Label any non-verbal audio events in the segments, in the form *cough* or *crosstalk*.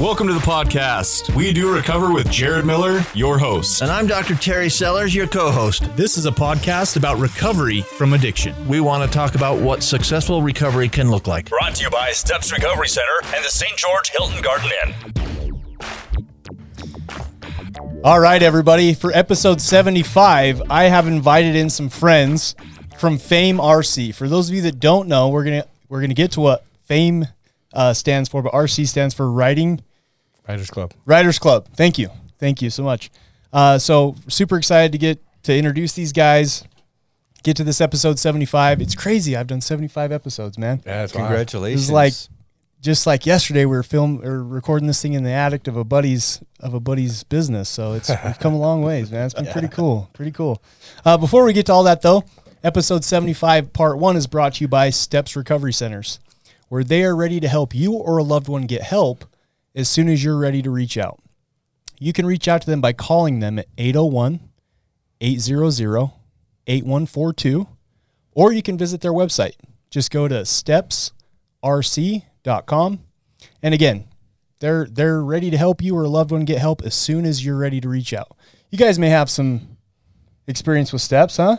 Welcome to the podcast. We do recover with Jared Miller, your host. And I'm Dr. Terry Sellers, your co host. This is a podcast about recovery from addiction. We want to talk about what successful recovery can look like. Brought to you by Steps Recovery Center and the St. George Hilton Garden Inn. All right, everybody. For episode 75, I have invited in some friends from Fame RC. For those of you that don't know, we're gonna we're gonna get to what Fame uh, stands for, but RC stands for Riding Riders Club. Riders Club. Thank you. Thank you so much. Uh, so super excited to get to introduce these guys. Get to this episode 75. It's crazy. I've done 75 episodes, man. Yeah, Congratulations. This is like just like yesterday we were film or recording this thing in the attic of a buddy's of a buddy's business. So it's *laughs* we've come a long ways, man. It's been pretty cool. Pretty cool. Uh, before we get to all that though, episode 75 part 1 is brought to you by Steps Recovery Centers, where they are ready to help you or a loved one get help as soon as you're ready to reach out. You can reach out to them by calling them at 801 800 8142, or you can visit their website. Just go to stepsrc.com. And again, they're they're ready to help you or a loved one get help as soon as you're ready to reach out. You guys may have some experience with steps, huh?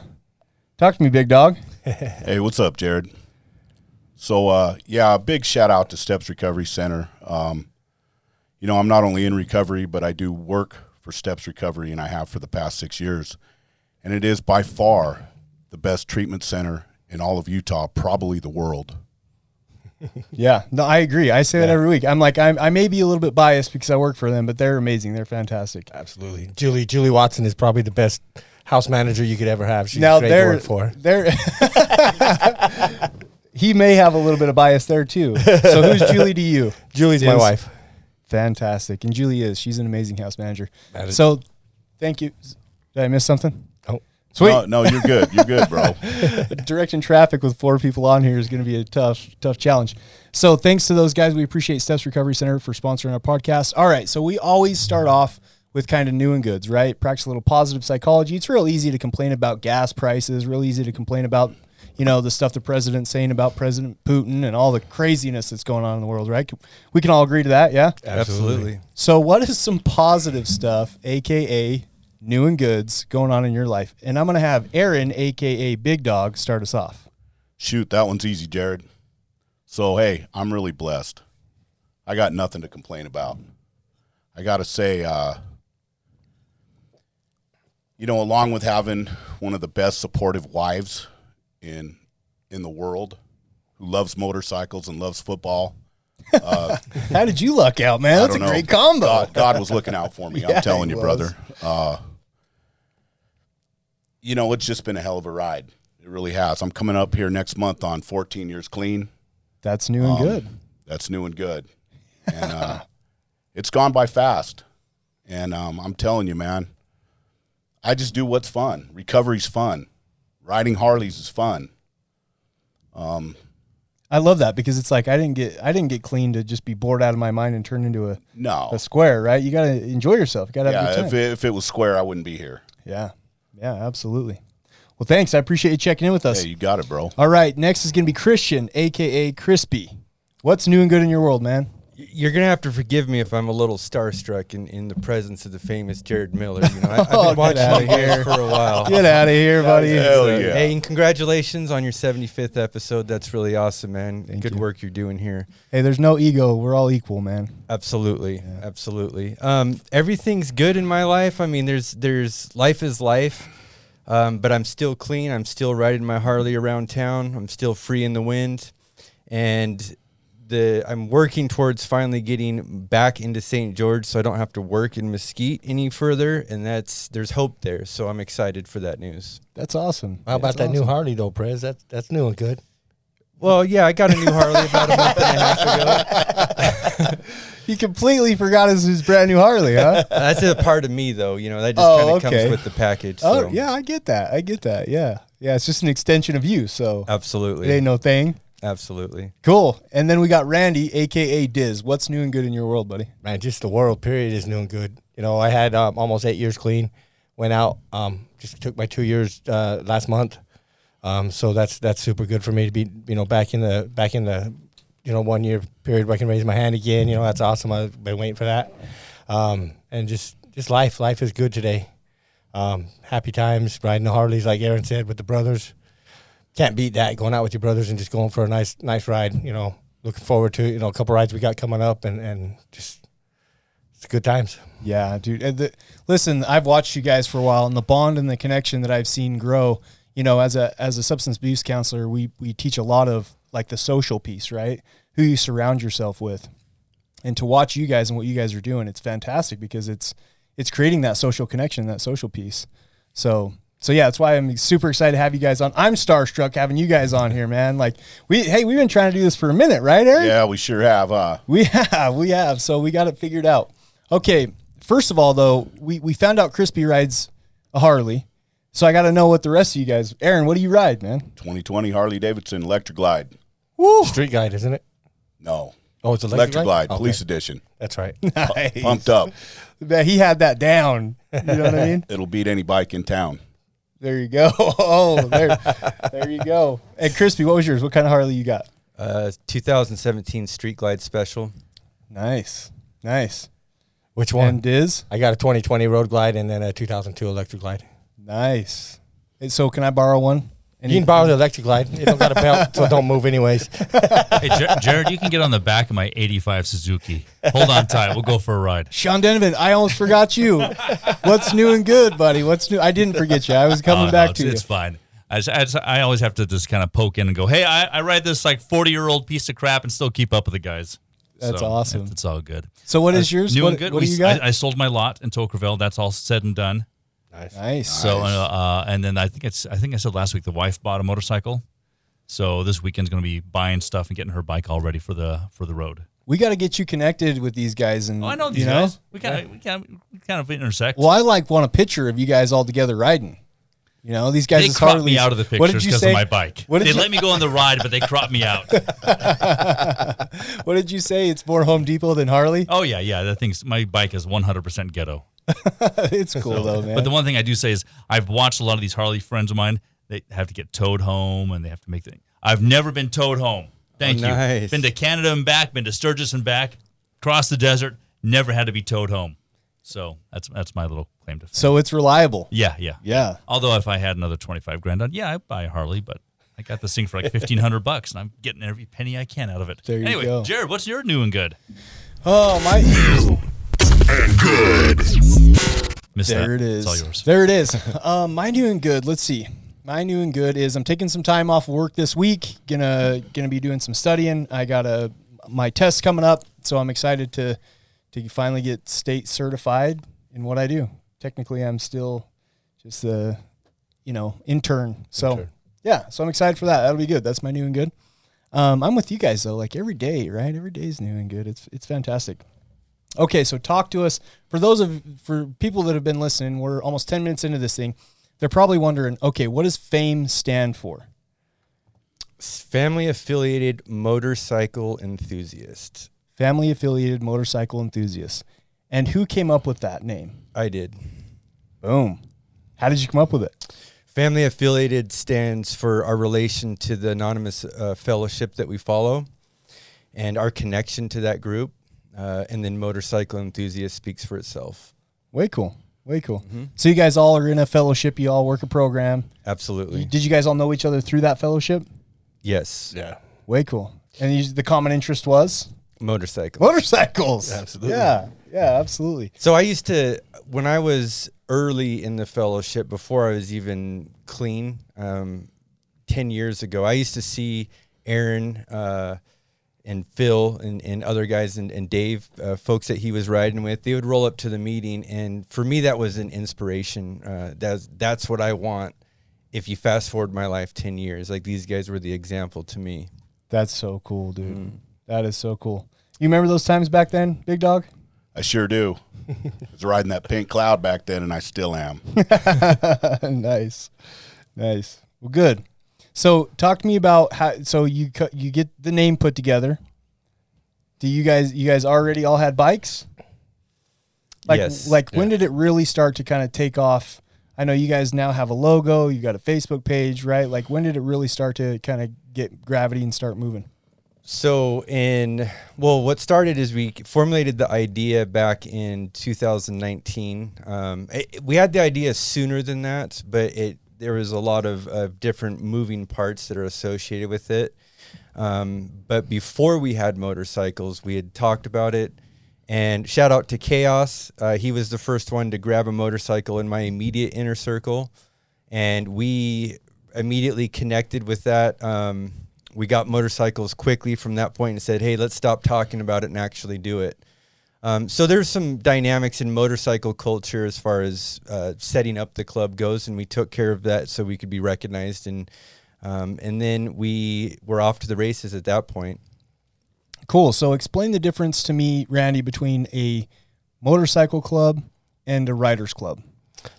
Talk to me, big dog. *laughs* Hey, what's up, Jared? So, uh, yeah, big shout out to Steps Recovery Center. Um, you know, I'm not only in recovery, but I do work for Steps Recovery, and I have for the past six years. And it is by far the best treatment center in all of Utah, probably the world. *laughs* Yeah, no, I agree. I say that every week. I'm like, I'm, I may be a little bit biased because I work for them, but they're amazing. They're fantastic. Absolutely. Julie Julie Watson is probably the best house manager you could ever have. She's now great to they're work for. they're *laughs* he may have a little bit of bias there too. So who's Julie to you? Julie's my wife. Fantastic, and Julie is. She's an amazing house manager. That is- So, thank you. Did I miss something? Oh. Sweet. No, no, you're good. You're good, bro. *laughs* *laughs* Directing traffic with four people on here is going to be a tough, tough challenge. So, thanks to those guys. We appreciate Steps Recovery Center for sponsoring our podcast. All right. So, we always start off with kind of new and goods, right? Practice a little positive psychology. It's real easy to complain about gas prices, real easy to complain about, you know, the stuff the president's saying about President Putin and all the craziness that's going on in the world, right? We can all agree to that, yeah? Absolutely. So, what is some positive stuff, aka new and goods, going on in your life? And I'm going to have Aaron, aka Big Dog, start us off. Shoot, that one's easy, Jared. So, hey, I'm really blessed. I got nothing to complain about. I got to say, uh, you know, along with having one of the best supportive wives in in the world, who loves motorcycles and loves football. *laughs* How did you luck out, man? That's a know. great combo. God, God was looking out for me. *laughs* Yeah, I'm telling you, was. brother. Uh, you know, it's just been a hell of a ride. It really has. I'm coming up here next month on 14 years clean. That's new and Um, good. That's new and good. And uh, *laughs* it's gone by fast. And um, I'm telling you, man, I just do what's fun. Recovery's fun. Riding Harleys is fun. Um, I love that because it's like I didn't get I didn't get clean to just be bored out of my mind and turn into a, No. a square, right? You got to enjoy yourself. You got to Yeah, if it, if it was square, I wouldn't be here. yeah, yeah, absolutely. Well, thanks. I appreciate you checking in with us. Hey, you got it, bro. All right, next is going to be Christian, aka Crispy. What's new and good in your world, man? You're gonna have to forgive me if I'm a little starstruck in, in the presence of the famous Jared Miller. You know, I, I've *laughs* Oh, been watching get you here. for a while. Get out of here, buddy. Hell So, yeah. Hey, and congratulations on your 75th episode. That's really awesome, man. Thank Good you. work you're doing here. Hey, there's no ego. We're all equal, man. Absolutely, absolutely. Um, everything's good in my life. I mean, there's there's life is life, um, but I'm still clean. I'm still riding my Harley around town. I'm still free in the wind, and the I'm working towards finally getting back into St. George, so I don't have to work in Mesquite any further. And that's there's hope there. So I'm excited for that news. That's awesome. How about That's that new. Harley though, Prez? That's that's new and good. Well, yeah, I got a new Harley about a month and a half ago. *laughs* He completely forgot his, his brand new Harley, huh? *laughs* That's a part of me, though. You know, that just Oh, kind of okay. comes with the package. oh, so. yeah, I get that. I get that. Yeah. Yeah, it's just an extension of you, so absolutely. it ain't no thing. Absolutely. Cool. And then we got Randy, aka Diz. What's new and good in your world, buddy? Man, just the world period is new and good. You know, I had um, almost eight years clean. Went out, um, just took my two years uh, last month. Um, so that's that's super good for me to be, you know, back in the back in the you know one year period where I can raise my hand again. You know that's awesome. I've been waiting for that. Um, and just just life. Life is good today. Um, happy times riding the Harleys, like Aaron said, with the brothers. Can't beat that. Going out with your brothers and just going for a nice nice ride. You know, looking forward to you know a couple rides we got coming up and and just it's good times. Yeah, dude. The, listen, I've watched you guys for a while, and the bond and the connection that I've seen grow. You know, as a as a substance abuse counselor, we we teach a lot of like the social piece, right? Who you surround yourself with, and to watch you guys and what you guys are doing, it's fantastic because it's it's creating that social connection, that social piece. So so yeah, that's why I'm super excited to have you guys on. I'm starstruck having you guys on here, man. Like we hey, we've been trying to do this for a minute, right, Aaron? Yeah, we sure have. Uh, We *laughs* have, we have. So we got it figured out. Okay, first of all, though, we we found out Crispy rides a Harley, so I got to know what the rest of you guys. Aaron, what do you ride, man? 2020 Harley Davidson Electric Glide. Woo, Street Glide, isn't it? No, Oh, it's Electric, electric, Glide, Okay. Police Edition. That's right. *laughs* nice. Pumped up. *laughs* Man, he had that down. You know what I mean? It'll beat any bike in town. There you go. *laughs* Oh, there, there you go. And Crispy, what was yours? What kind of Harley you got? Uh, 2017 Street Glide Special. Nice, nice. Which one? And Diz, I got a 2020 Road Glide and then a 2002 Electric Glide. nice. And So can I borrow one? You can borrow the Electric Glide. It don't got a belt, so it don't move anyways. Hey, Jar- Jared, you can get on the back of my 85 Suzuki. Hold on tight. We'll go for a ride. Sean Denovan, I almost forgot you. What's new and good, buddy? What's new? I didn't forget you. I was coming Oh, no, back it's, to you. it's fine. I, just, I, just- I always have to just kind of poke in and go, hey, I, I ride this like 40 year old piece of crap and still keep up with the guys. That's So, awesome. It's, it's all good. So what is uh, yours? New what, and good. What We do you s- got? I, I sold my lot in Toquerville. That's all said and done. Nice. So, uh, uh, and then I think it's, I think I said last week the wife bought a motorcycle. So this weekend's going to be buying stuff and getting her bike all ready for the for the road. we got to get you connected with these guys, and Oh, I know these you know? guys. We kind of we kind of we kind of intersect. Well, I like want a picture of you guys all together riding. You know, these guys. they is cropped Harleys. me out of the pictures because of my bike. What did they you- let me go on the ride, but they cropped me out. *laughs* What did you say? It's more Home Depot than Harley. Oh yeah, yeah. That thing's my bike is 100% ghetto. *laughs* it's cool though, man. But the one thing I do say is I've watched a lot of these Harley friends of mine. They have to get towed home and they have to make things. I've never been towed home. Thank Oh, you. nice. Been to Canada and back. Been to Sturgis and back. Cross the desert. Never had to be towed home. So that's that's my little claim to. fame. so it's reliable. Yeah, yeah, Yeah. Although if I had another 25 grand, I'd, yeah, I'd buy a Harley, but I got this thing for like *laughs* 1500 bucks and I'm getting every penny I can out of it. There you anyway, go. Jared, what's your new and good? Oh my. *clears throat* Miss There that. it is. It's all yours. There it is. um, my new and good. Let's see. My new and good is I'm taking some time off work this week. Gonna gonna be doing some studying. I got a my test coming up, so I'm excited to to finally get state certified in what I do. Technically, I'm still just a you know intern. So yeah, so I'm excited for that. That'll be good. That's my new and good. Um, I'm with you guys though, like every day, right? Every day is new and good. It's it's fantastic. Okay, so talk to us. For those of for people that have been listening, we're almost 10 minutes into this thing. They're probably wondering, okay, what does FAME stand for? Family affiliated motorcycle enthusiast. Family affiliated motorcycle enthusiasts. And who came up with that name? I did. Boom. How did you come up with it? Family affiliated stands for our relation to the anonymous uh, fellowship that we follow and our connection to that group. Uh, and then motorcycle enthusiast speaks for itself. Way cool. Way cool. So you guys all are in a fellowship, you all work a program. Absolutely. Did you guys all know each other through that fellowship? Yes. Yeah. Way cool. And you, the common interest was motorcycles. motorcycles. Absolutely. Yeah. Yeah, absolutely. So I used to, when I was early in the fellowship, before I was even clean, um, 10 years ago, I used to see Aaron uh, and Phil and, and other guys and, and Dave, uh, folks that he was riding with, they would roll up to the meeting. And for me, that was an inspiration. Uh, that's, that's what I want. If you fast forward my life 10 years, like these guys were the example to me. That's so cool, dude. That is so cool. You remember those times back then, Big Dog? I sure do. *laughs* I was riding that pink cloud back then, and I still am. *laughs* nice, nice. Well, good. So, talk to me about how. So you you get the name put together. Do you guys you guys already all had bikes? Like Yes. like when did it really start to kind of take off? I know you guys now have a logo. You got a Facebook page, right? Like when did it really start to kind of get gravity and start moving? So in well, what started is we formulated the idea back in 2019. Um, it- we had the idea sooner than that, but it there was a lot of, of different moving parts that are associated with it. Um, but before we had motorcycles, we had talked about it. And shout out to Chaos. Uh, he was the first one to grab a motorcycle in my immediate inner circle. And we immediately connected with that. Um, we got motorcycles quickly from that point and said, hey, let's stop talking about it and actually do it. Um, so there's some dynamics in motorcycle culture as far as uh, setting up the club goes, and we took care of that so we could be recognized, and um, and then we were off to the races at that point. Cool. So explain the difference to me, Randy, between a motorcycle club and a riders club.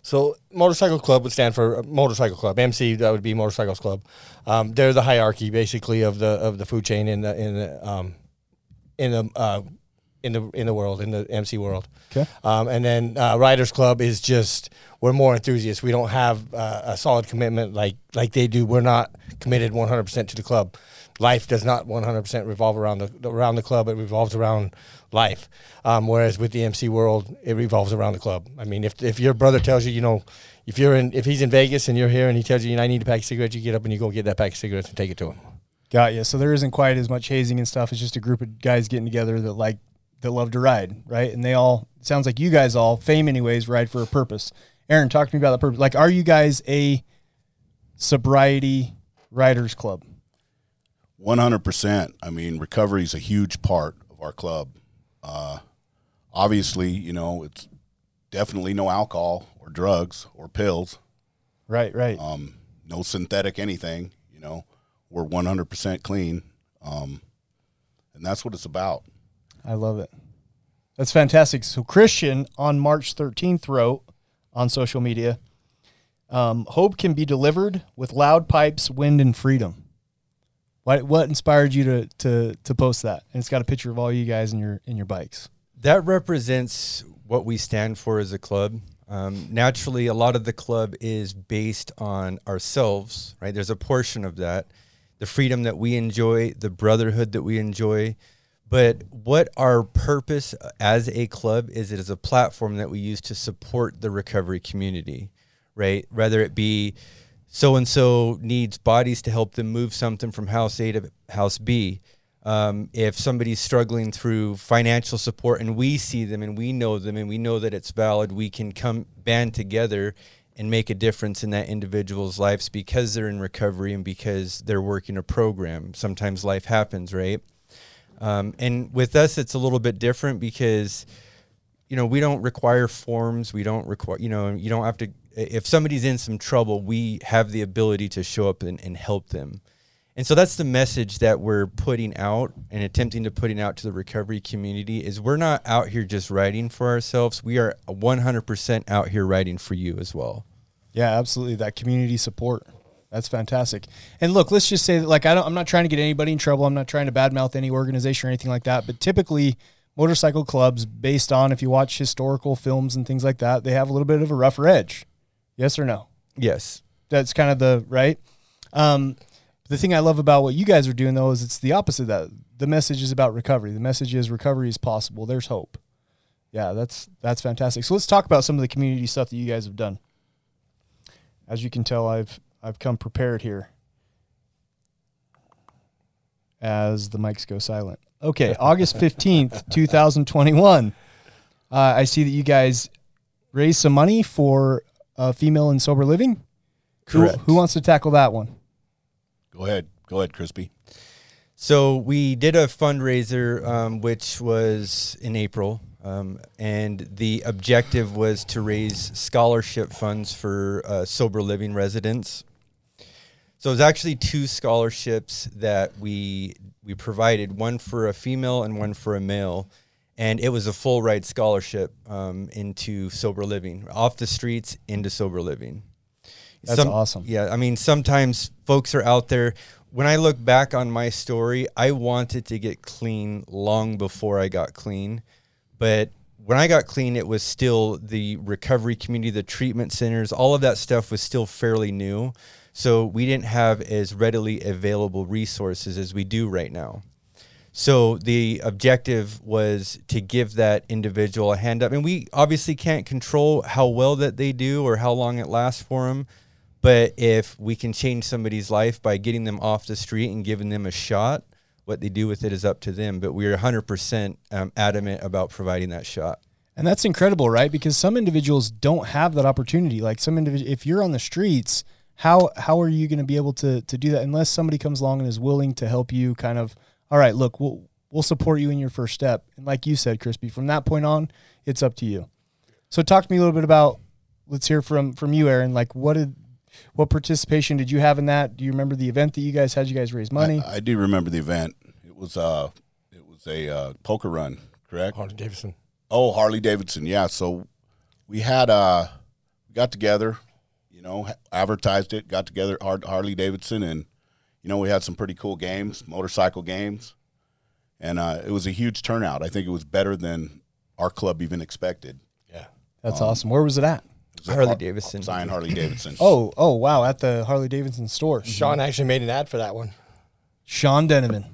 So motorcycle club would stand for uh, motorcycle club. MC that would be motorcycles club. Um, they're the hierarchy basically of the of the food chain in the in the um, in the uh, in the in the world in the MC world. Okay. Um, and then uh, riders club is just we're more enthusiasts. We don't have uh, a solid commitment like like they do. We're not committed 100 percent to the club. Life does not 100 percent revolve around the around the club. It revolves around life. Um, whereas with the MC world, it revolves around the club. I mean, if if your brother tells you, you know, if you're in if he's in Vegas and you're here and he tells you, you know, I need a pack of cigarettes, you get up and you go get that pack of cigarettes and take it to him. Got you. So there isn't quite as much hazing and stuff. It's just a group of guys getting together that like that love to ride, right? And they all sounds like you guys all fame anyways ride for a purpose. Aaron, talk to me about the purpose. Like, are you guys a sobriety riders club? One hundred percent. I mean, recovery is a huge part of our club. Uh, obviously, you know, it's definitely no alcohol or drugs or pills. Right, right. Um, no synthetic anything. You know, we're one hundred percent clean, um, and that's what it's about. I love it. That's fantastic. So Christian on March 13th wrote on social media, um, "Hope can be delivered with loud pipes, wind, and freedom." What what inspired you to to to post that? And it's got a picture of all you guys in your in your bikes. That represents what we stand for as a club. Um, naturally, a lot of the club is based on ourselves, right? There's a portion of that, the freedom that we enjoy, the brotherhood that we enjoy. But what our purpose as a club is, it is a platform that we use to support the recovery community, right? Whether it be so and so needs bodies to help them move something from house A to house B. Um, if somebody's struggling through financial support and we see them and we know them and we know that it's valid, we can come band together and make a difference in that individual's lives because they're in recovery and because they're working a program. Sometimes life happens, right? Um, and with us, it's a little bit different because, you know, we don't require forms. We don't require, you know, you don't have to, if somebody's in some trouble, we have the ability to show up and, and help them. And so that's the message that we're putting out and attempting to putting out to the recovery community is we're not out here just riding for ourselves. We are 100% out here riding for you as well. Yeah, absolutely. That community support. That's fantastic. And look, let's just say that like I don't I'm not trying to get anybody in trouble. I'm not trying to badmouth any organization or anything like that. But typically motorcycle clubs, based on if you watch historical films and things like that, they have a little bit of a rougher edge. Yes or no? Yes. That's kind of the right. Um, the thing I love about what you guys are doing though is it's the opposite of that. The message is about recovery. The message is recovery is possible. There's hope. Yeah, that's that's fantastic. So let's talk about some of the community stuff that you guys have done. As you can tell, I've I've come prepared here. As the mics go silent. Okay, *laughs* August 15th, 2021. Uh, I see that you guys raised some money for uh, female and sober living. Who- Who, wants to tackle that one? Go ahead, go ahead, Crispy. So we did a fundraiser, um, which was in April, um, and the objective was to raise scholarship funds for uh, sober living residents. So it was actually two scholarships that we we provided, one for a female and one for a male, and it was a full ride scholarship um, into sober living, off the streets into sober living. That's awesome. Yeah, I mean, sometimes folks are out there. When I look back on my story, I wanted to get clean long before I got clean. But when I got clean, it was still the recovery community, the treatment centers, all of that stuff was still fairly new. So we didn't have as readily available resources as we do right now. So the objective was to give that individual a hand up, and we obviously can't control how well that they do or how long it lasts for them. But if we can change somebody's life by getting them off the street and giving them a shot, what they do with it is up to them. But we're 100% um, adamant about providing that shot. And that's incredible, right? Because some individuals don't have that opportunity. Like some individual, if you're on the streets, how how are you going to be able to to do that unless somebody comes along and is willing to help you? Kind of, all right, look, we'll we'll support you in your first step. And like you said, Crispy, from that point on, it's up to you. So talk to me a little bit about. Let's hear from from you, Aaron. Like, what did what participation did you have in that? Do you remember the event that you guys had? You guys raise money? I, I do remember the event. It was uh, it was a uh, poker run, correct? Harley Davidson. Oh, Harley Davidson. Yeah. So we had uh, we got together, you know, advertised it, got together Har- Harley Davidson, and you know we had some pretty cool games, motorcycle games, and uh, it was a huge turnout. I think it was better than our club even expected. Yeah. That's awesome. Where was it at? Was Harley Har- Davidson. Zion Harley Davidson. Oh, oh, wow! At the Harley Davidson store. Sean actually made an ad for that one. Sean Deneman.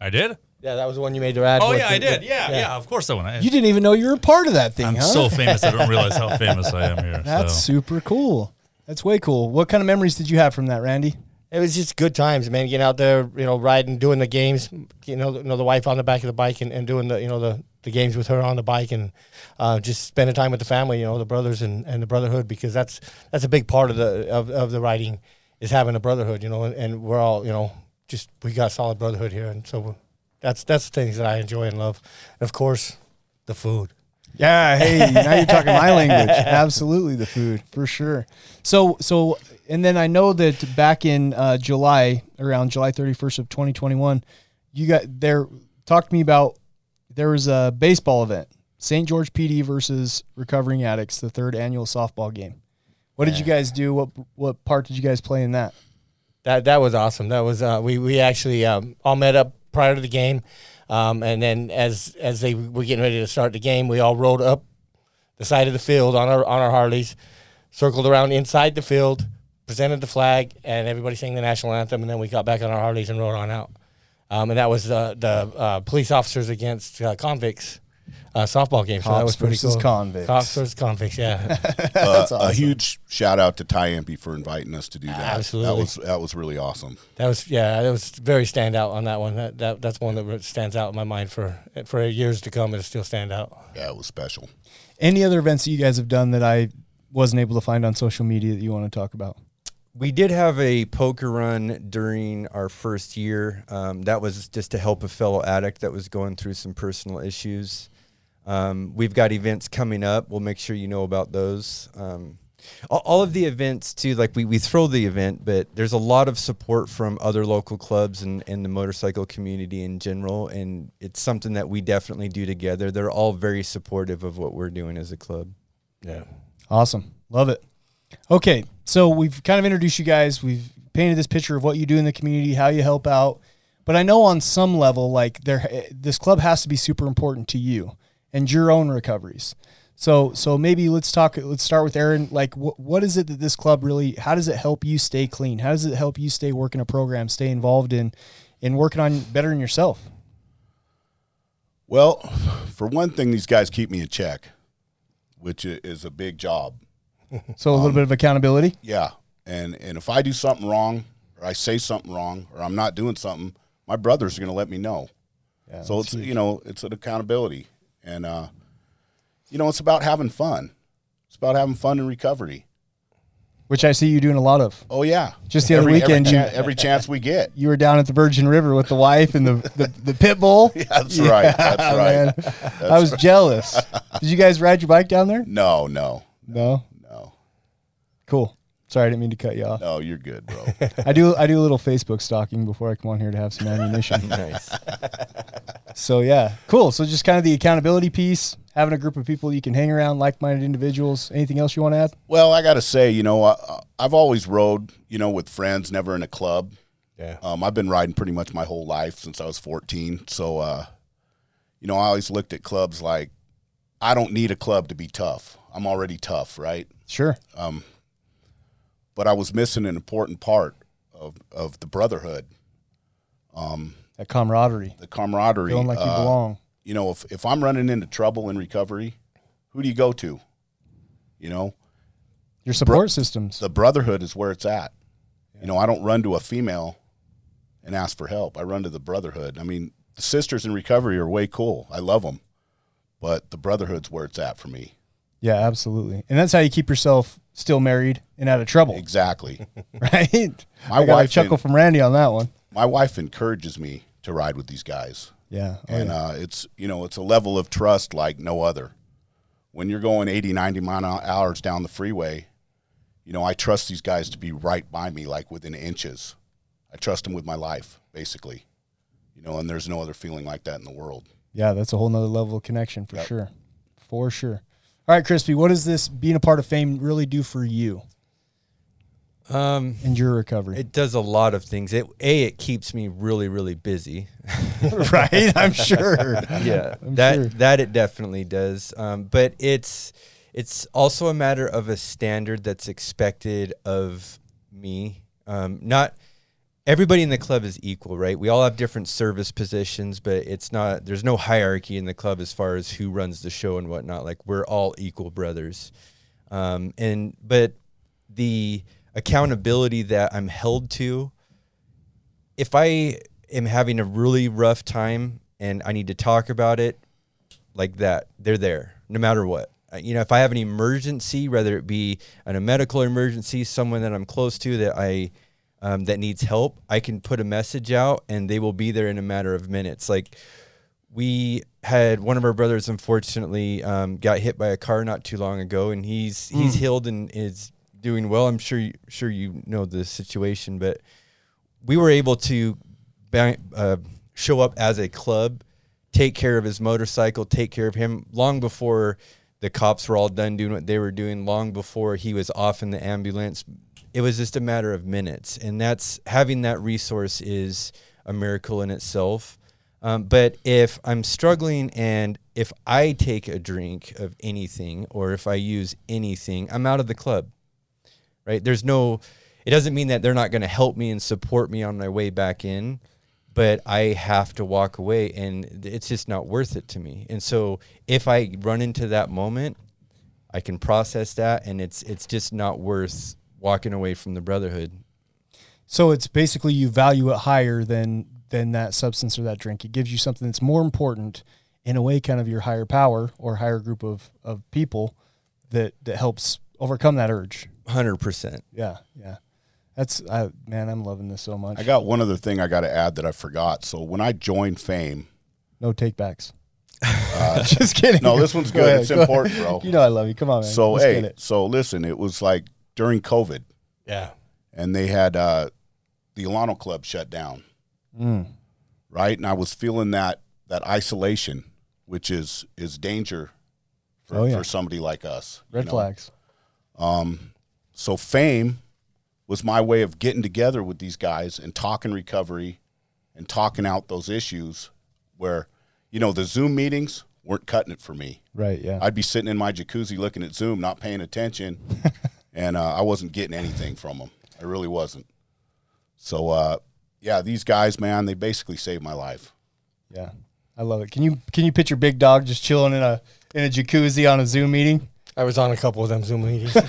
I did. Yeah, that was the one you made the ad. For. Oh with yeah, I did. with- Yeah, yeah, Of course that one. I, You didn't even know you were a part of that thing, I'm huh? so famous. I don't realize how *laughs* famous I am here. That's so. super cool. That's way cool. What kind of memories did you have from that, Randy? It was just good times, man. Getting out there, you know, riding, doing the games. You know, you know the wife on the back of the bike and, and doing the, you know, the, the games with her on the bike and uh, just spending time with the family. You know, the brothers and, and the brotherhood because that's that's a big part of the of, of the riding is having a brotherhood. You know, and, and we're all you know just we got solid brotherhood here, and so that's that's the things that I enjoy and love. And of course, the food. Yeah, hey, now you're talking my *laughs* language. Absolutely, the food for sure. So, so, and then I know that back in uh, July, around July 31st of 2021, you got there. Talk to me about there was a baseball event, St. George PD versus Recovering Addicts, the third annual softball game. What did you guys do? What what part did you guys play in that? That that was awesome. That was uh, we we actually um, all met up prior to the game, um, and then as as they were getting ready to start the game, we all rode up the side of the field on our on our Harleys, circled around inside the field, presented the flag, and everybody sang the national anthem, and then we got back on our Harleys and rode on out. Um, and that was the the uh, police officers against uh, convicts. Uh, softball game, so that was pretty versus cool. convicts. Cops versus convicts, yeah. *laughs* Uh, A huge shout out to Ty Impey for inviting us to do that. Absolutely. That was that was really awesome. That was yeah, that was very standout on that one. That, that that's one that re- stands out in my mind for for years to come. It'll still stand out. Yeah, it was special. Any other events that you guys have done that I wasn't able to find on social media that you want to talk about? We did have a poker run during our first year. Um, that was just to help a fellow addict that was going through some personal issues. Um, we've got events coming up. We'll make sure you know about those. Um, all, all of the events too, like we, we throw the event, but there's a lot of support from other local clubs and, and the motorcycle community in general. And it's something that we definitely do together. They're all very supportive of what we're doing as a club. Yeah. Awesome. Love it. Okay. So we've kind of introduced you guys. We've painted this picture of what you do in the community, how you help out. But I know on some level, like there, this club has to be super important to you and your own recoveries. So, so maybe let's talk. Let's start with Aaron. Like, what what is it that this club really? How does it help you stay clean? How does it help you stay working a program, stay involved in, in working on bettering yourself? Well, for one thing, these guys keep me in check, which is a big job. *laughs* So a little um, bit of accountability. Yeah, and and if I do something wrong, or I say something wrong, or I'm not doing something, my brothers are going to let me know. so it's you know it's an accountability, and uh, you know it's about having fun. It's about having fun in recovery. which I see you doing a lot of. Oh yeah, Just the other every, weekend, every, you- every chance we get. *laughs* You were down at the Virgin River with the wife and the the, the pit bull. *laughs* Yeah, that's right. That's right. man. I was jealous. Did you guys ride your bike down there? No, no, No. no, Cool. Sorry, I didn't mean to cut you off. no. You're good, bro. *laughs* I do I do a little Facebook stalking before I come on here to have some ammunition. Nice. So yeah, cool. So just kind of the accountability piece, having a group of people you can hang around, like-minded individuals. Anything else you want to add? Well, I got to say, you know, I, I've always rode, you know, with friends, never in a club. Yeah. Um, I've been riding pretty much my whole life since I was 14. So, uh, you know, I always looked at clubs like I don't need a club to be tough. I'm already tough, right? Sure. Um, But I was missing an important part of, of the brotherhood. Um, That camaraderie, the camaraderie. feeling like you uh, belong. You know, if if I'm running into trouble in recovery, who do you go to? You know, Your support systems. the brotherhood is where it's at. You know, I don't run to a female and ask for help. I run to the brotherhood. I mean, the sisters in recovery are way cool. I love them, but the brotherhood's where it's at for me. Yeah, absolutely. And that's how you keep yourself still married and out of trouble, Exactly. *laughs* right? My I got a wife chuckle and- from Randy on that one. My wife encourages me to ride with these guys. Yeah. Oh, and yeah. uh, it's you know it's a level of trust like no other when you're going 80 90 mile hours down the freeway you know i trust these guys to be right by me like within inches i trust them with my life basically you know and there's no other feeling like that in the world yeah, that's a whole nother level of connection for Yep. sure. For sure. All right, Crispy, what does this being a part of fame really do for you Um, and your recovery? it does a lot of things. It a it keeps me really really busy. *laughs* right? I'm sure. yeah, I'm that sure. that it definitely does. Um, but it's it's also a matter of a standard that's expected of me. Um, not everybody in the club is equal, right? We all have different service positions, but it's not. There's no hierarchy in the club as far as who runs the show and whatnot. Like we're all equal brothers. Um, and but the accountability that I'm held to if I am having a really rough time and I need to talk about it like that, they're there no matter what. Uh, You know, if I have an emergency, whether it be an, a medical emergency, someone that I'm close to that I um, that needs help, I can put a message out and they will be there in a matter of minutes. Like we had one of our brothers, unfortunately, um, got hit by a car not too long ago, and he's he's healed and is doing well. I'm sure you, sure you know the situation, but we were able to uh, show up as a club, take care of his motorcycle, take care of him long before the cops were all done doing what they were doing, long before he was off in the ambulance. It was just a matter of minutes, and that's having that resource is a miracle in itself. Um, but if I'm struggling and if I take a drink of anything or if I use anything, I'm out of the club right? There's no, it doesn't mean that they're not going to help me and support me on my way back in, but I have to walk away and it's just not worth it to me. And so if I run into that moment, I can process that and it's it's just not worth walking away from the brotherhood. So it's basically you value it higher than than that substance or that drink. It gives you something that's more important in a way, kind of your higher power or higher group of, of people that that helps overcome that urge. 100%. Yeah, yeah. That's I man, I'm loving this so much. i got one other thing i got to add that i forgot so when i joined fame no takebacks. *laughs* Just kidding. no this one's Go good ahead, it's go ahead. important bro You know I love you. Come on, man. so Let's get hey it. so listen it was like during covid Yeah. and they had uh, the Alano Club shut down. Mm. Right, and I was feeling that that isolation, which is is danger for, Oh, yeah. for somebody like us. you Red know? flags. So fame was my way of getting together with these guys and talking recovery and talking out those issues where, you know, the Zoom meetings weren't cutting it for me. Right. Yeah. I'd be sitting in my jacuzzi looking at Zoom, not paying attention, *laughs* and uh, I wasn't getting anything from them. I really wasn't. So, uh, yeah, these guys, man, they basically saved my life. yeah. I love it. Can you can you picture Big Dog just chilling in a in a jacuzzi on a Zoom meeting? I was on a couple of them Zoom meetings. *laughs* I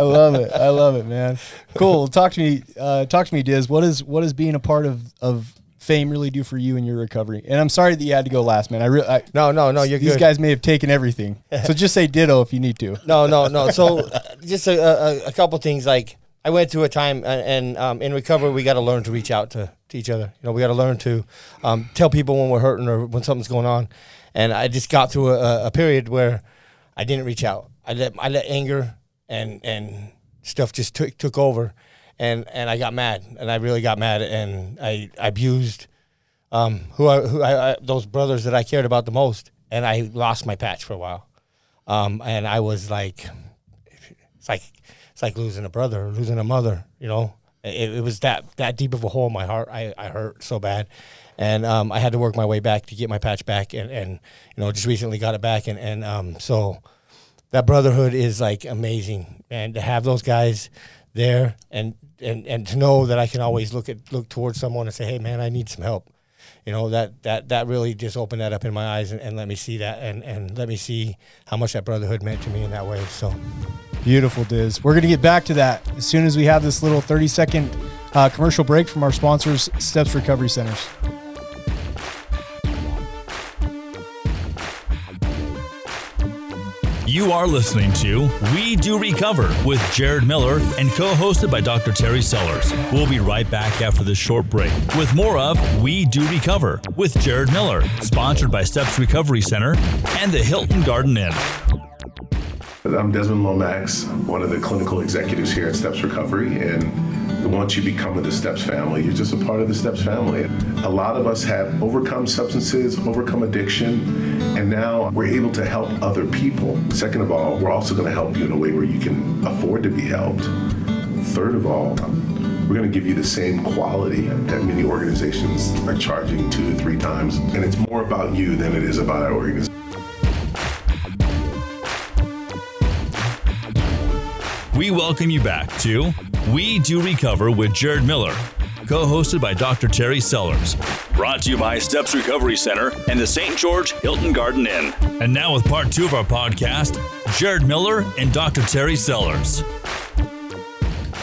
love it. I love it, man. Cool. Talk to me. Uh, talk to me, Diz. What is what does being a part of of fame really do for you in your recovery? And I'm sorry that you had to go last, man. I really. I, no, no, no, you're these good. guys may have taken everything. So just say ditto if you need to. *laughs* No, no, no. So uh, just a, a, a couple things. Like I went through a time, and, and um, in recovery, we got to learn to reach out to, to each other. You know, we got to learn to um, tell people when we're hurting or when something's going on. And I just got through a, a period where I didn't reach out. I let I let anger and and stuff just took took over, and and I got mad, and I really got mad, and I, I abused um, who I, who I, I those brothers that I cared about the most, and I lost my patch for a while. Um, and I was like, it's like it's like losing a brother losing a mother. You know, it, it was that that deep of a hole in my heart. I, I hurt so bad, and um, I had to work my way back to get my patch back, and, and you know just recently got it back, and and um, so that brotherhood is like amazing, and to have those guys there, and and and to know that I can always look at look towards someone and say, hey man, I need some help. You know that that that really just opened that up in my eyes and, and let me see that and and let me see how much that brotherhood meant to me in that way. So. Beautiful, Diz. We're to get back to that as soon as we have this little 30 second uh, commercial break from our sponsors, Steps Recovery Centers. You are listening to We Do Recover with Jared Miller and co hosted by Dr. Terry Sellers. We'll be right back after this short break with more of We Do Recover with Jared Miller, sponsored by Steps Recovery Center and the Hilton Garden Inn. I'm Desmond Lomax, one of the clinical executives here at Steps Recovery, and once you become with the Steps family, you're just a part of the Steps family. A lot of us have overcome substances, overcome addiction, and now we're able to help other people. Second of all, we're also going to help you in a way where you can afford to be helped. Third of all, we're going to give you the same quality that many organizations are charging two to three times, and it's more about you than it is about our organization. We welcome you back to We Do Recover with Jared Miller, co hosted by Dr. Terry Sellers. Brought to you by Steps Recovery Center and the St. George Hilton Garden Inn. And now, with part two of our podcast, Jared Miller and Dr. Terry Sellers.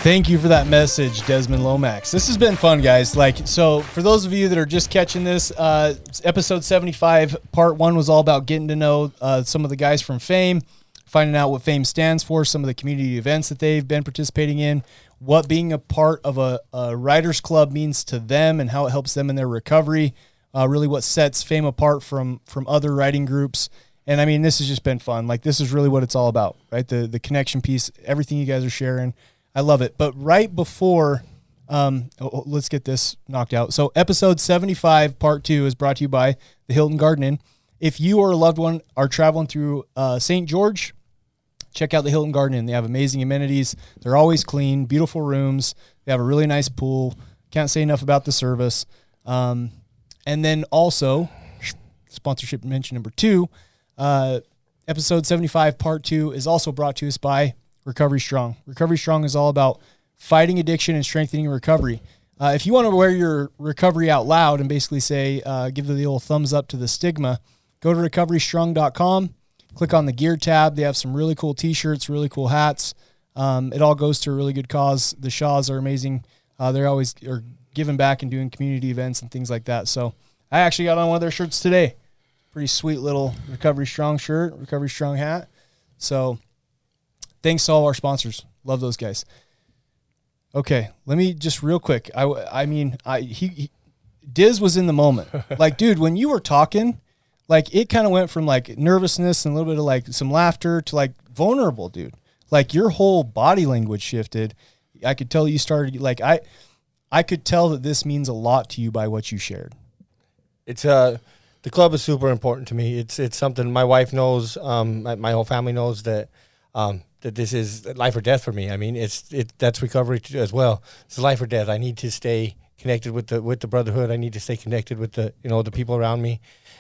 Thank you for that message, Desmond Lomax. This has been fun, guys. Like, so for those of you that are just catching this, uh, episode 75, part one was all about getting to know uh, some of the guys from Fame, finding out what Fame stands for, some of the community events that they've been participating in, what being a part of a, a riders club means to them, and how it helps them in their recovery. Uh, really, what sets Fame apart from from other riding groups. And I mean, this has just been fun. Like, this is really what it's all about, right? The the connection piece, everything you guys are sharing. I love it. But right before, um, oh, oh, let's get this knocked out. So, episode 75, part two, is brought to you by the Hilton Garden Inn. If you or a loved one are traveling through uh, St. George, check out the Hilton Garden Inn. They have amazing amenities. They're always clean, beautiful rooms. They have a really nice pool. Can't say enough about the service. Um, and then also, sponsorship mention number two, uh, episode 75, part two, is also brought to us by Recovery Strong. Recovery Strong is all about fighting addiction and strengthening recovery. Uh, if you want to wear your recovery out loud and basically say, uh, give the old thumbs up to the stigma, go to recoverystrong.com, click on the gear tab. They have some really cool t shirts, really cool hats. Um, it all goes to a really good cause. The Shaws are amazing. Uh, they're always are giving back and doing community events and things like that. So I actually got on one of their shirts today. Pretty sweet little Recovery Strong shirt, Recovery Strong hat. So thanks to all our sponsors. Love those guys. Okay, let me just real quick. I I mean, I he, he Diz was in the moment. *laughs* Like, dude, when you were talking, like it kind of went from like nervousness and a little bit of like some laughter to like vulnerable, dude. Like your whole body language shifted. I could tell you started like I I could tell that this means a lot to you by what you shared. It's uh the club is super important to me. It's it's something my wife knows, um, my, my whole family knows that um, that this is life or death for me. I mean, it's it that's recovery as well. It's life or death. I need to stay connected with the with the brotherhood. I need to stay connected with the you know the people around me.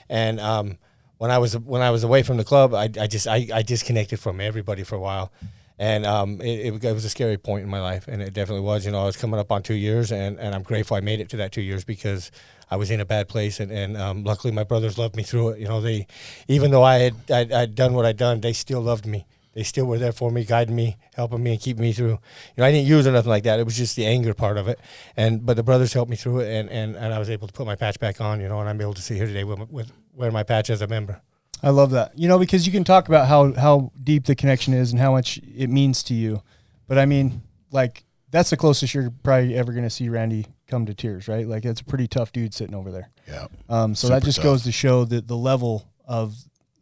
And um, when I was when I was away from the club, I, I just I, I disconnected from everybody for a while. And um, it, it, was a scary point in my life, and it definitely was. You know, I was coming up on two years, and, and I'm grateful I made it to that two years because I was in a bad place, and, and um, luckily my brothers loved me through it. You know, they even though I had I'd, I'd done what I'd done, they still loved me. They still were there for me, guiding me, helping me, and keeping me through. You know, I didn't use or nothing like that. It was just the anger part of it, and but the brothers helped me through it, and, and, and I was able to put my patch back on. You know, and I'm able to sit here today with, with wearing my patch as a member. I love that. You know, because you can talk about how how deep the connection is and how much it means to you. But I mean, like that's the closest you're probably ever going to see Randy come to tears, right? Like it's a pretty tough dude sitting over there. Yeah. Um, so Super that just tough. goes to show that the level of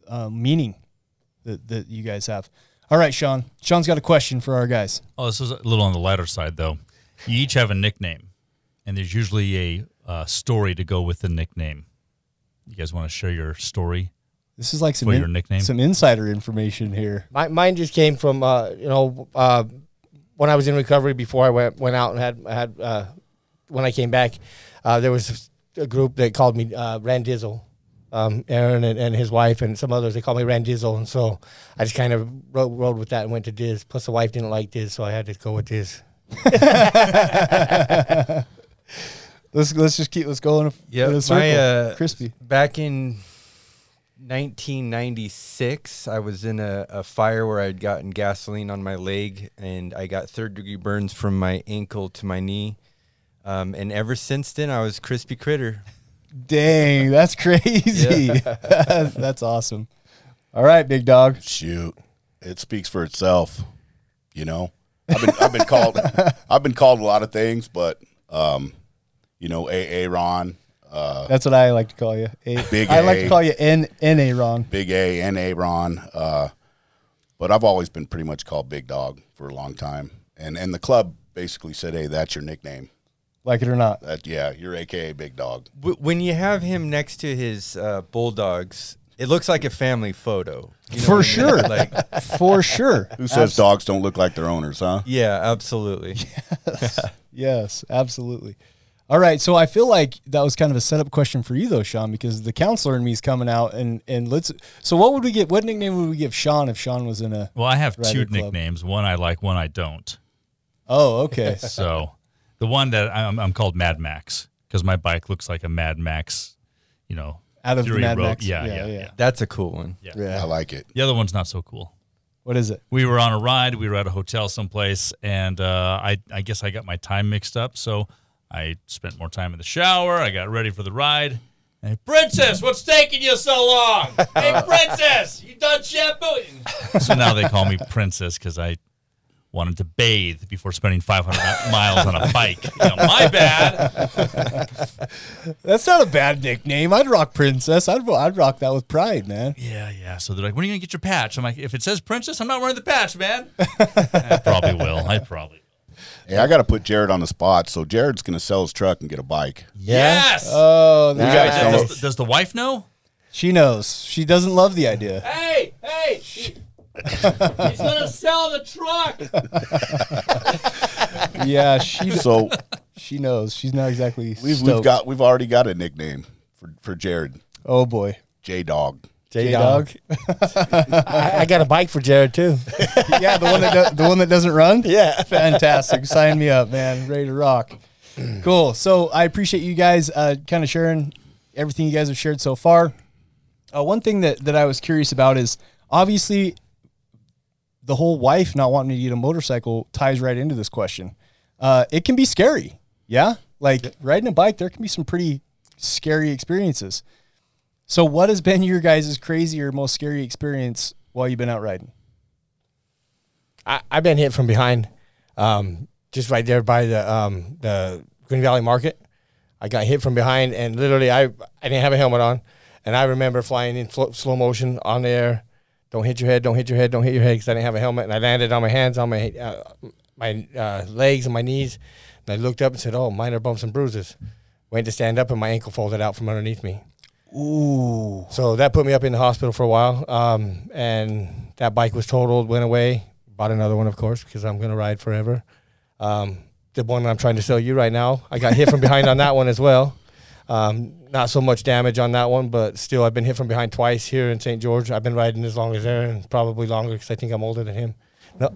um, meaning that that you guys have. All right, Sean. Sean's got a question for our guys. Oh, this is a little on the lighter side, though. You each have a nickname, and there's usually a uh, story to go with the nickname. You guys want to share your story? This is like some For in- your nickname? some insider information here. My, mine just came from uh, you know uh, when I was in recovery before I went went out and had had uh, when I came back, uh, there was a group that called me uh, Randizzle. Um, Aaron and, and his wife and some others they called me Rand Randizzle, and so I just kind of rode, rode with that and went to Diz. Plus the wife didn't like Diz, so I had to go with Diz. *laughs* let's let's just keep let's go in a, Yeah, in a circle. my uh, crispy. Back in 1996, I was in a, a fire where I'd gotten gasoline on my leg, and I got third degree burns from my ankle to my knee. Um, and ever since then, I was crispy critter. Dang, that's crazy. *laughs* that's awesome. All right, big dog. Shoot, it speaks for itself. You know, I've been I've been called I've been called a lot of things, but um, you know, AA Ron, uh, That's what I like to call you. A, Big I like to call you N N A Ron. Big A, NA Ron. Uh, but I've always been pretty much called Big Dog for a long time, and and the club basically said, "Hey, that's your nickname. Like it or not. That yeah, you're AKA Big Dog." W- when you have him next to his uh, bulldogs, it looks like a family photo. You know For I mean? sure. *laughs* Like, For sure. *laughs* Who says dogs don't look like their owners, huh? yeah, absolutely. *laughs* Yes, absolutely. All right, so I feel like that was kind of a setup question for you though, Sean, because the counselor in me is coming out and and let's. So what would we get? What nickname would we give Sean if Sean was in a? Well, I have two Club. nicknames. One I like, one I don't. Oh, okay. So the one that I'm, I'm called Mad Max because my bike looks like a Mad Max, you know, Out of the Mad Road. Max. Yeah, Yeah, yeah, yeah. yeah, That's a cool one. yeah. Yeah. I like it. The other one's not so cool. What is it? We were on a ride. We were at a hotel someplace, and uh, I, I guess I got my time mixed up. So I spent more time in the shower. I got ready for the ride. Hey, Princess, what's taking you so long? *laughs* Hey, Princess, you done shampooing? *laughs* so now they call me Princess because I wanted to bathe before spending 500 miles on a bike. You know, my bad. That's not a bad nickname. I'd rock Princess. I'd I'd rock that with pride, man. Yeah, yeah. So they're like, when are you going to get your patch? I'm like, if it says Princess, I'm not wearing the patch, man. *laughs* I probably will. I probably will. Hey, I got to put Jared on the spot. So Jared's going to sell his truck and get a bike. Yes. Oh, nice. don't- does, does the wife know? she knows. She doesn't love the idea. Hey, hey, he- he's gonna sell the truck. *laughs* Yeah, she So she knows. She's not exactly. we've, we've got we've already got a nickname for for Jared, Oh boy, J Dog. J Dog. I, I got a bike for Jared too. *laughs* yeah, the one that do, the one that doesn't run. Yeah. fantastic. Sign me up, man. Ready to rock. Cool. So I appreciate you guys uh, kind of sharing everything you guys have shared so far. Uh, one thing that that I was curious about is obviously the whole wife not wanting to get a motorcycle ties right into this question. Uh, it can be scary. Yeah, like riding a bike, there can be some pretty scary experiences. So, what has been your guys' crazy or most scary experience while you've been out riding? I, I've been hit from behind, um, just right there by the um, the Green Valley Market. I got hit from behind, and literally, I I didn't have a helmet on, and I remember flying in flo- slow motion on the air. Don't hit your head! Don't hit your head! Don't hit your head! Because I didn't have a helmet, and I landed on my hands, on my uh, my uh, legs, and my knees. And I looked up and said, "Oh, minor bumps and bruises." Went to stand up, and my ankle folded out from underneath me. Ooh. So that put me up in the hospital for a while. Um, and that bike was totaled, went away. Bought another one, of course, because I'm going to ride forever. Um, the one I'm trying to sell you right now, I got hit from behind on that one as well. Um, not so much damage on that one, but still, I've been hit from behind twice here in St. George. I've been riding as long as Aaron, probably longer because I think I'm older than him. *laughs* No,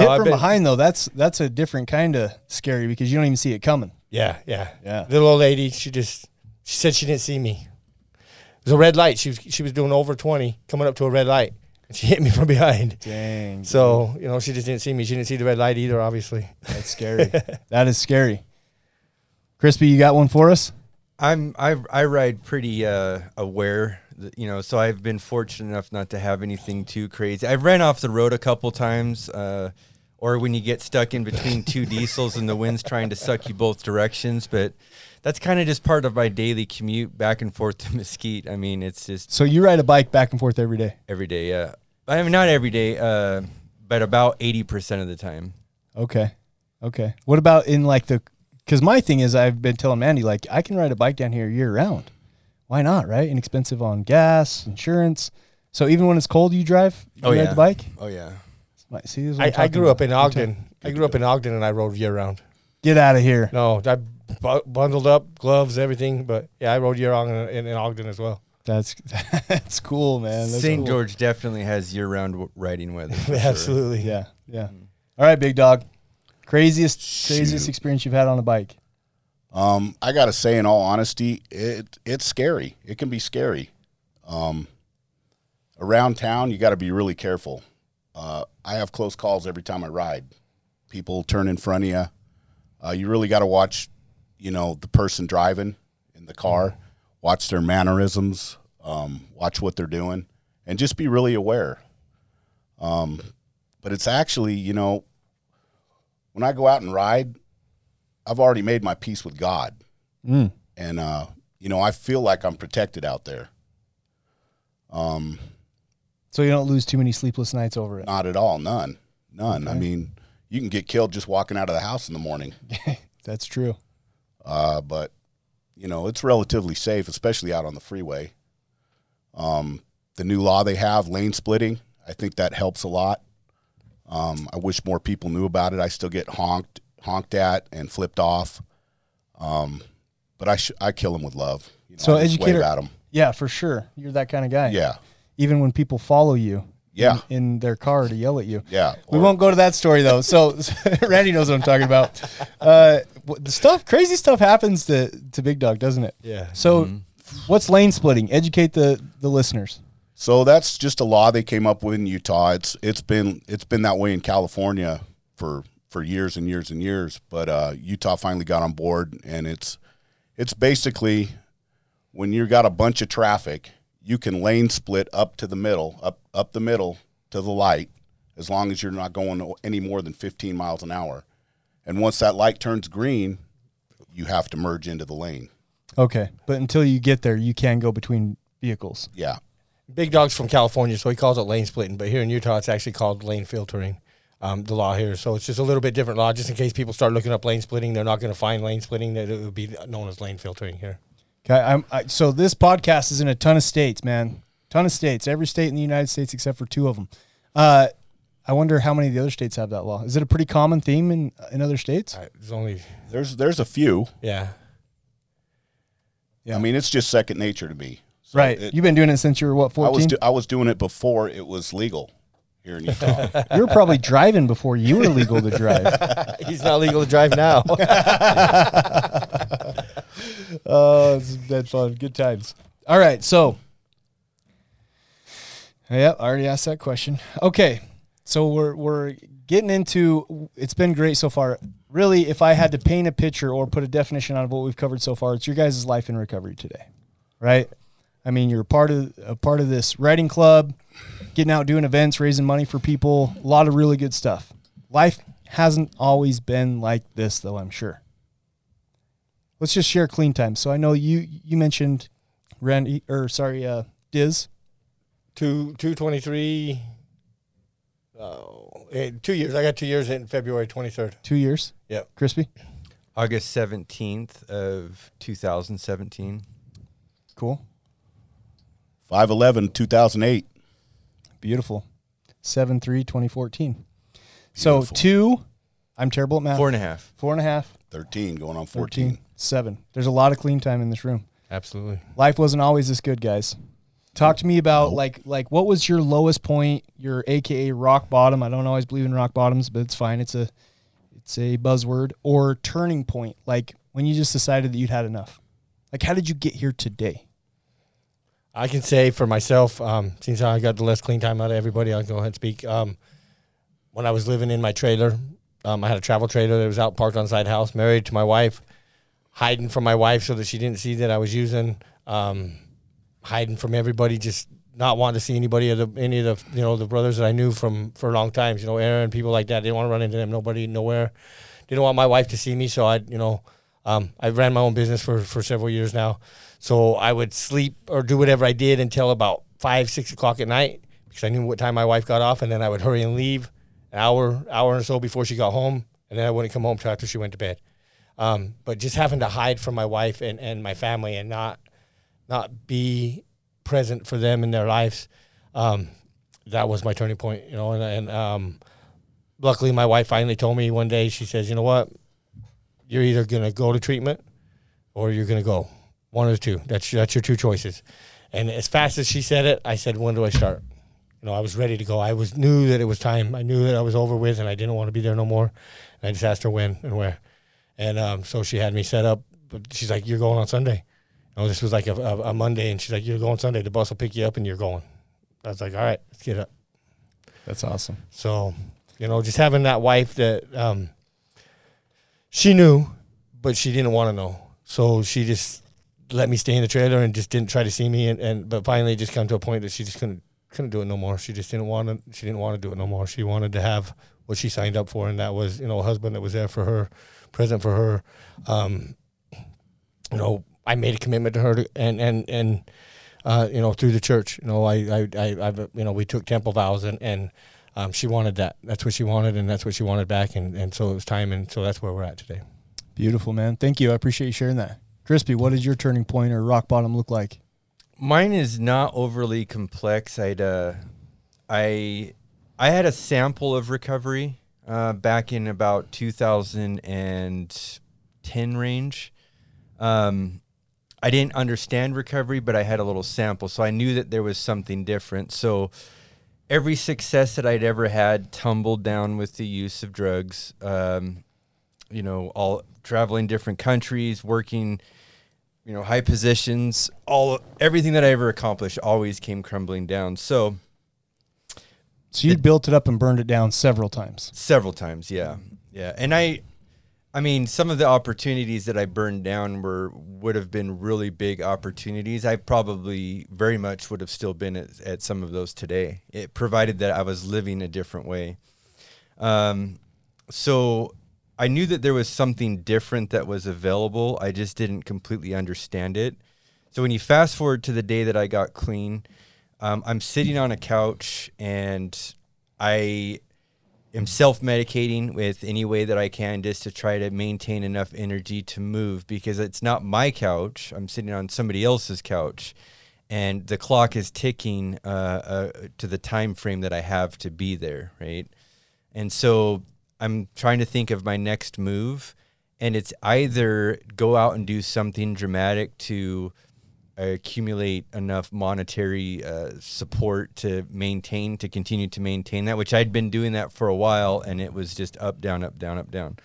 Hit I've from been- behind though, that's that's a different kind of scary because you don't even see it coming. Yeah, yeah, Yeah. Little old lady, she just she said she didn't see me. It was a red light. She was she was doing over twenty, coming up to a red light, and she *laughs* hit me from behind. Dang. So you know, she just didn't see me. She didn't see the red light either, obviously. That's scary. that is scary. Crispy, you got one for us? I'm I I ride pretty uh, aware, you know. So I've been fortunate enough not to have anything too crazy. I've ran off the road a couple times, uh, or when you get stuck in between two *laughs* diesels and the wind's trying to suck you both directions. But that's kind of just part of my daily commute back and forth to *laughs* Mesquite. I mean, it's just So you ride a bike back and forth every day. every day. Yeah, I mean not every day, uh, but about eighty percent of the time. Okay. Okay. What about in like the because my thing is I've been telling Mandy like I can ride a bike down here year round. Why not? Right? Inexpensive on gas, insurance. So even when it's cold, you drive. You Oh, ride yeah. the bike. Oh yeah. Might- See, this I, I'm I talking grew up in Ogden. I grew up in Ogden, and I rode year round. Get out of here. No, I bu- bundled up, gloves, everything. But yeah, I rode year round in, in, in Ogden as well. That's *laughs* that's cool, man. That's St. cool. George definitely has year-round riding weather. for sure. *laughs* Absolutely. Yeah, yeah. Mm. All right, big dog. Craziest craziest Shoot. experience you've had on a bike. Um, I gotta say, in all honesty, it it's scary. It can be scary. Um, around town, you got to be really careful. Uh, I have close calls every time I ride. People turn in front of you. Uh, you really got to watch, you know, the person driving in the car. Watch their mannerisms. Um, watch what they're doing, and just be really aware. Um, but it's actually, you know, when I go out and ride, I've already made my peace with God, Mm. and uh, you know I feel like I'm protected out there. Um, So you don't lose too many sleepless nights over it. not at all, none, none. I mean, you can get killed just walking out of the house in the morning, *laughs* That's true. uh, but you know it's relatively safe, especially out on the freeway. Um, the new law they have, lane splitting, I think that helps a lot. Um, I wish more people knew about it. I still get honked, honked at, and flipped off. Um, but I sh- I kill them with love. You know, So I just educator, at them. yeah, for sure. You're that kind of guy. Yeah. Even when people follow you, Yeah. in, in their car to yell at you. Yeah. We Or- won't go to that story though. So *laughs* Randy knows what I'm talking about. Uh, the stuff, crazy stuff happens to to Big Dog, doesn't it? Yeah. So, what's lane splitting? Educate the the listeners. So that's just a law they came up with in Utah. It's it's been it's been that way in California for for years and years and years. But uh, Utah finally got on board, and it's it's basically when you've got a bunch of traffic, you can lane split up to the middle, up up the middle to the light, as long as you're not going any more than 15 miles an hour. And once that light turns green, you have to merge into the lane. Okay, but until you get there, you can go between vehicles. Yeah. Big Dog's from California, so he calls it lane splitting. But here in Utah, it's actually called lane filtering. Um, the law here, so it's just a little bit different law. Just in case people start looking up lane splitting, they're not going to find lane splitting. That it would be known as lane filtering here. Okay, I'm I, so this podcast is in a ton of states, man. Ton of states. Every state in the United States except for two of them. Uh, I wonder how many of the other states have that law. Is it a pretty common theme in in other states? There's only There's there's a few. yeah. I mean, it's just second nature to me. So right. it- You've been doing it since you were what I was 14. do, I was doing it before it was legal here in Utah. *laughs* you were probably driving before you were legal to drive. *laughs* He's not legal to drive now. *laughs* Oh, it's been fun. Good times. All right, so Yep, I already asked that question. Okay. So we're we're getting into it's been great so far. Really, if I had to paint a picture or put a definition on of what we've covered so far, it's your guys' life in recovery today. Right? I mean, you're a part of a part of this riding club, getting out doing events, raising money for people, a lot of really good stuff. Life hasn't always been like this though, I'm sure. Let's just share clean time. So I know you you mentioned Randy or sorry, uh Diz. Two two twenty three. Oh, eh, two years. I got two years in February twenty third. Two years. Yep. Crispy. August 17th of 2017. Cool. 5'11, 2008. Beautiful. 7 3 2014. So two, I'm terrible at math. Four and a half. Four and a half. 13, going on 14. 14. Seven. There's a lot of clean time in this room. Absolutely. Life wasn't always this good, guys. Talk to me about like like what was your lowest point, your AKA rock bottom. I don't always believe in rock bottoms, but it's fine. It's a it's a buzzword or turning point, like when you just decided that you'd had enough. Like how did you get here today? I can say for myself, um, since I got the less clean time out of everybody, I'll go ahead and speak. Um, when I was living in my trailer, um, I had a travel trailer that was out parked on side house, married to my wife, hiding from my wife so that she didn't see that I was using, um, hiding from everybody, just not wanting to see anybody of the any of the you know the brothers that I knew from for long times, You know, Aaron, people like that. They Didn't want to run into them. Nobody, nowhere. Didn't want my wife to see me, so I, you know, um, I ran my own business for for several years now. So I would sleep or do whatever I did until about five, six o'clock at night because I knew what time my wife got off, and then I would hurry and leave an hour, hour or so before she got home, and then I wouldn't come home till after she went to bed. Um, but just having to hide from my wife and, and my family and not not be present for them in their lives, um, that was my turning point. You know, and, and um, luckily my wife finally told me one day. She says, "You know what? You're either gonna go to treatment or you're gonna go." One of the two. That's that's your two choices. And as fast as she said it, I said, "When do I start?" you know, I was ready to go. I was knew that it was time. I knew that I was over with, and I didn't want to be there no more. And I just asked her when and where, and um, so she had me set up. But she's like, "You're going on Sunday." You know, this was like a, a, a Monday, and she's like, "You're going Sunday. The bus will pick you up, and you're going." I was like, "All right, let's get up." That's awesome. So, you know, just having that wife that um, she knew, but she didn't want to know. So she just let me stay in the trailer and just didn't try to see me. And, and but finally, just come to a point that she just couldn't couldn't do it no more. She just didn't want to. She didn't want to do it no more. She wanted to have what she signed up for, and that was you know a husband that was there for her, present for her. Um, you know, I made a commitment to her, to, and and and uh, you know through the church. You know, I I I I've, you know we took temple vows, and and um, she wanted that. That's what she wanted, and that's what she wanted back, and and so it was time, and so that's where we're at today. Beautiful, man. Thank you. I appreciate you sharing that. Crispy, what did your turning point or rock bottom look like? Mine is not overly complex. I'd uh, I I had a sample of recovery uh, back in about 2010 range. Um, I didn't understand recovery, but I had a little sample, so I knew that there was something different. So every success that I'd ever had tumbled down with the use of drugs. Um, you know, all traveling different countries, working you know, high positions, all everything that I ever accomplished always came crumbling down. So, so you built it up and burned it down several times. Several times, yeah, yeah. And I, I mean, some of the opportunities that I burned down were would have been really big opportunities. I probably very much would have still been at, at some of those today. It provided that I was living a different way. Um, so I knew that there was something different that was available. I just didn't completely understand it. So when you fast forward to the day that I got clean, um, I'm sitting on a couch and I am self medicating with any way that I can just to try to maintain enough energy to move because it's not my couch. I'm sitting on somebody else's couch and the clock is ticking uh, uh, to the time frame that I have to be there, right? And so I'm trying to think of my next move, and it's either go out and do something dramatic to accumulate enough monetary uh, support to maintain to continue to maintain that which i'd been doing that for a while and it was just up down up down up down.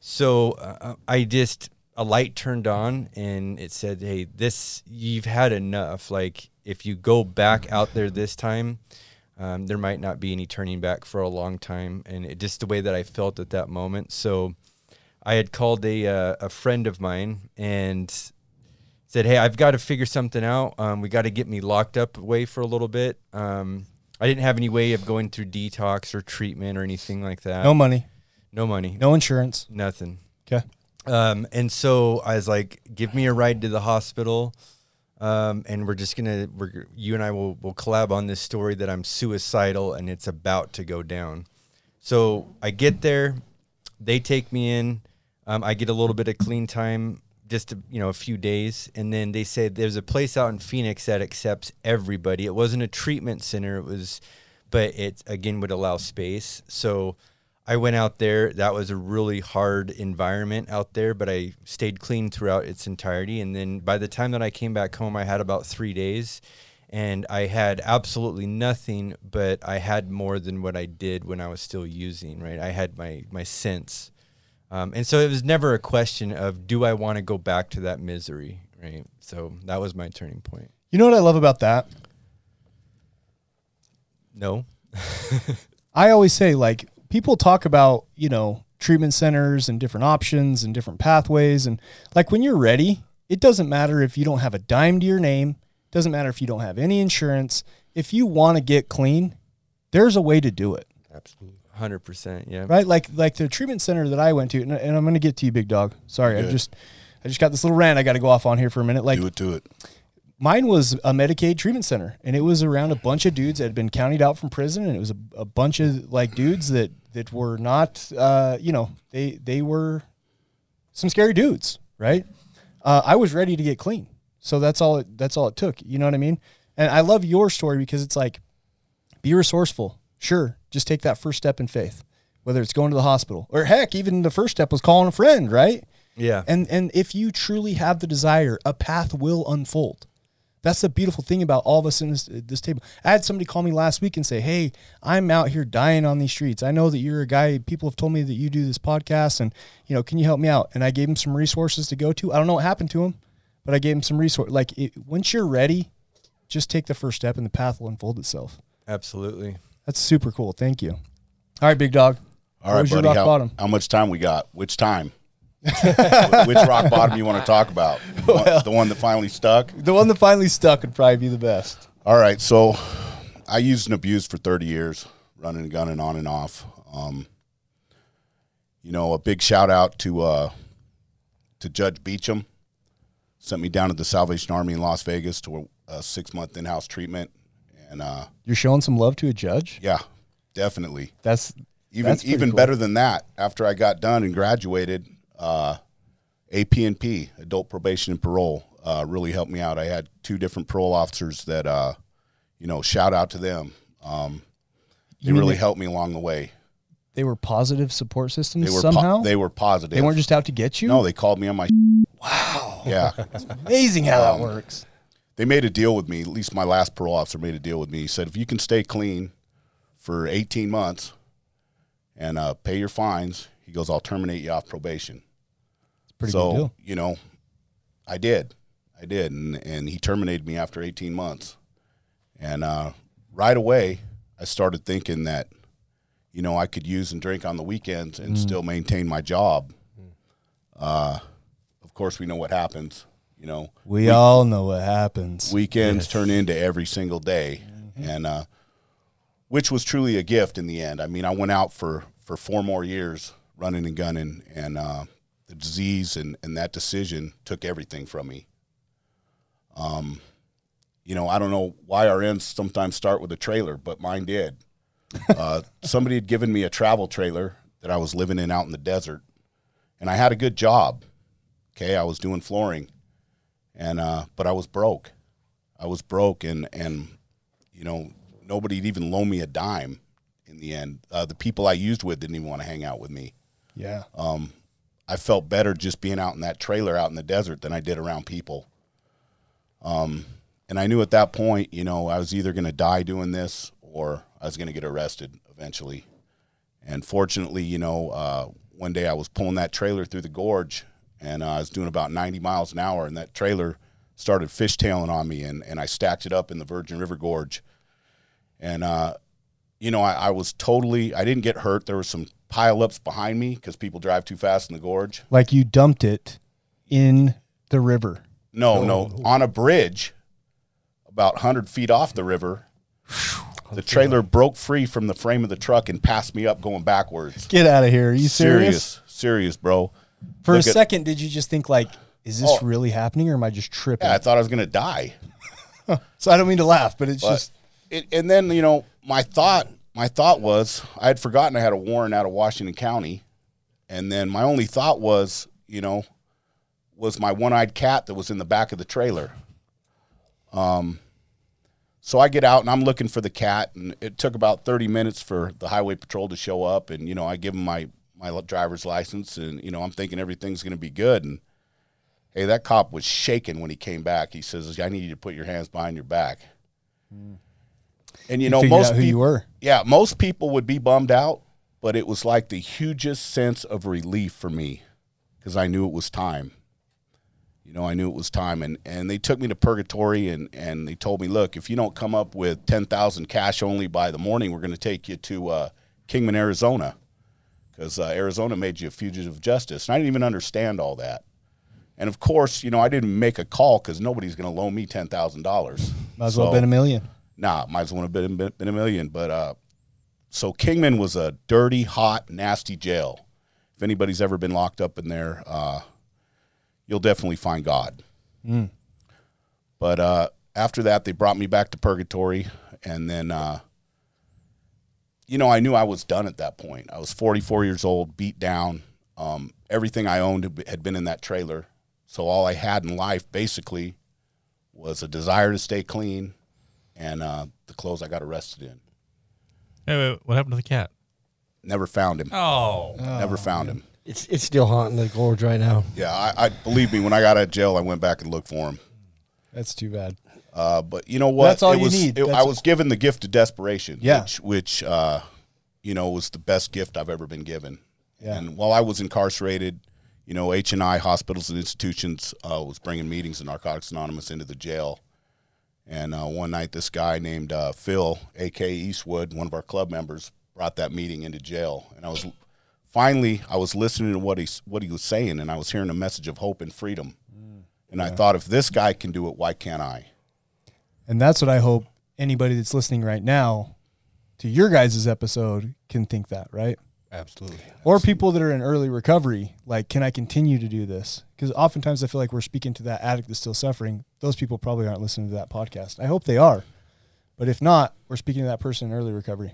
So uh, i just a light turned on and it said hey this you've had enough. Like if you go back out there this time um, there might not be any turning back for a long time, and it, just the way that I felt at that moment. So, I had called a uh, a friend of mine and said, "Hey, I've got to figure something out. Um, we got to get me locked up away for a little bit." Um, I didn't have any way of going through detox or treatment or anything like that. No money. No money. No insurance. Nothing. Okay. Um, and so I was like, "Give me a ride to the hospital." Um, and we're just gonna we're, you and I will will collab on this story that I'm suicidal and it's about to go down. So I get there, they take me in. Um, I get a little bit of clean time, just to, you know a few days, and then they said there's a place out in Phoenix that accepts everybody. It wasn't a treatment center, it was, but it again would allow space. So I went out there. That was a really hard environment out there, but I stayed clean throughout its entirety. And then by the time that I came back home, I had about three days and I had absolutely nothing, but I had more than what I did when I was still using, right? I had my, my sense. Um, and so it was never a question of, do I want to go back to that misery, right? So that was my turning point. You know what I love about that? No. *laughs* I always say, like, people talk about, you know, treatment centers and different options and different pathways. And like when you're ready, it doesn't matter if you don't have a dime to your name, it doesn't matter if you don't have any insurance. If you want to get clean, there's a way to do it. Absolutely. 100%. Yeah. Right? Like like the treatment center that I went to and, and I'm going to get to you big dog. Sorry, I just I just got this little rant I got to go off on here for a minute. Like do it, do it mine was a Medicaid treatment center, and it was around a bunch of dudes that had been counted out from prison, and it was a, a bunch of like dudes that that were not, uh, you know, they they were some scary dudes, right? Uh, I was ready to get clean, so that's all. It, that's all it took. You know what I mean? And I love your story because it's like, be resourceful. Sure, just take that first step in faith, whether it's going to the hospital or heck, even the first step was calling a friend, right? Yeah. And and if you truly have the desire, a path will unfold That's the beautiful thing about all of us in this this table. I had somebody call me last week and say, "Hey, I'm out here dying on these streets. I know that you're a guy. People have told me that you do this podcast, and you know, can you help me out?" And I gave him some resources to go to. I don't know what happened to him, but I gave him some resource. Like it, once you're ready, just take the first step, and the path will unfold itself. Absolutely. That's super cool. Thank you. All right, big dog. All right, buddy. rock How, bottom? how much time we got? Which time? *laughs* Which rock bottom you want to talk about? The one, the one that finally stuck? The one that finally stuck would probably be the best. All right, so I used and abused for 30 years, running and gunning on and off. Um, you know, a big shout out to uh, to Judge Beecham. Sent me down to the Salvation Army in Las Vegas to a, a six month in house treatment, and uh, You're showing some love to a judge. yeah, definitely. That's even that's even cool. better than that. After I got done and graduated, uh, AP&P, Adult Probation and Parole, uh, really helped me out. I had two different parole officers that, uh, you know, shout out to them. Um, they really they- helped me along the way. They were positive support systems They were po- somehow. they were positive. They weren't just out to get you. no, they called me on my. Wow. Yeah. *laughs* It's amazing how Um, that works. They made a deal with me. At least my last parole officer made a deal with me. He said, if you can stay clean for 18 months and uh, pay your fines, he goes, I'll terminate you off probation. It's pretty so, good deal. you know, I did. I did. And, and he terminated me after 18 months. And uh, right away, I started thinking that, you know, I could use and drink on the weekends and Mm. still maintain my job. Uh, of course, we know what happens. You know, We all know what happens. weekends turn into every single day. And uh, which was truly a gift in the end. I mean i went out for for four more years running and gunning and uh, the disease and, and that decision took everything from me. Um, you know i don't know why our ends sometimes start with a trailer but mine did. *laughs* Uh, somebody had given me a travel trailer that i was living in out in the desert and i had a good job. Okay i was doing flooring and uh, but I was broke. I was broke, and and you know nobody'd even loan me a dime. In the end, uh, the people I used with didn't even want to hang out with me. yeah. Um, I felt better just being out in that trailer out in the desert than I did around people. Um, and I knew at that point, you know, I was either going to die doing this or I was going to get arrested eventually. And fortunately, you know, uh, one day I was pulling that trailer through the gorge and uh, I was doing about 90 miles an hour, and that trailer started fishtailing on me, and, and I stacked it up in the Virgin River Gorge. And, uh, you know, I, I was totally, I didn't get hurt. There were some pileups behind me because people drive too fast in the gorge. Like you dumped it in the river. No, no, on a bridge about 100 feet off the river. *sighs* The trailer broke free from the frame of the truck and passed me up going backwards. Get out of here. Are you serious? serious, serious, bro. For Look a at- second, did you just think like, is this Oh. really happening or am I just tripping? Yeah, I thought I was going to die. *laughs* so I don't mean to laugh, but it's But just it, and then you know my thought my thought was I had forgotten I had a warrant out of Washington County, and then my only thought was you know was my one eyed cat that was in the back of the trailer. Um, so I get out and I'm looking for the cat, and it took about thirty minutes for the highway patrol to show up, and you know I give them my my driver's license, and you know I'm thinking everything's going to be good, and hey, that cop was shaking when he came back. He says, "I need you to put your hands behind your back." And you know, most who you were. yeah, most people would be bummed out, but it was like the hugest sense of relief for me because I knew it was time. You know, I knew it was time, and and they took me to purgatory, and and they told me, look, if you don't come up with ten thousand cash only by the morning, we're going to take you to uh, Kingman, Arizona, because uh, Arizona made you a fugitive of justice, and I didn't even understand all that. And of course, you know, I didn't make a call because nobody's going to loan me ten thousand dollars. might as well have been a million. Nah, might as well have been, been, been a million. But uh, so Kingman was a dirty, hot, nasty jail. If anybody's ever been locked up in there, uh, you'll definitely find God. Mm. But uh, after that, they brought me back to purgatory, and then, uh, you know, I knew I was done at that point. I was 44 years old, beat down. Um, everything I owned had- had been in that trailer, so all I had in life basically was a desire to stay clean and uh, the clothes I got arrested in. Hey, wait, what happened to the cat? Never found him. Oh. Never found him. It's it's still haunting the gorge right now. Yeah, I, I believe me. When I got out of jail, I went back and looked for him. That's too bad. Uh, but you know what? That's all it you was, need. it- I was given the gift of desperation. Yeah. Which, which uh, you know, was the best gift I've ever been given. Yeah. And while I was incarcerated, you know, H and I hospitals and institutions uh, was bringing meetings of Narcotics Anonymous into the jail. And uh, one night, this guy named uh, Phil, A.K. Eastwood, one of our club members, brought that meeting into jail. And I was finally, I was listening to what he what he was saying, and I was hearing a message of hope and freedom. And I thought, if this guy can do it, why can't I? And that's what I hope anybody that's listening right now to your guys' episode can think that, right? Absolutely. Or people that are in early recovery, like, can I continue to do this? Because oftentimes I feel like we're speaking to that addict that's still suffering. Those people probably aren't listening to that podcast. I hope they are. But if not, we're speaking to that person in early recovery.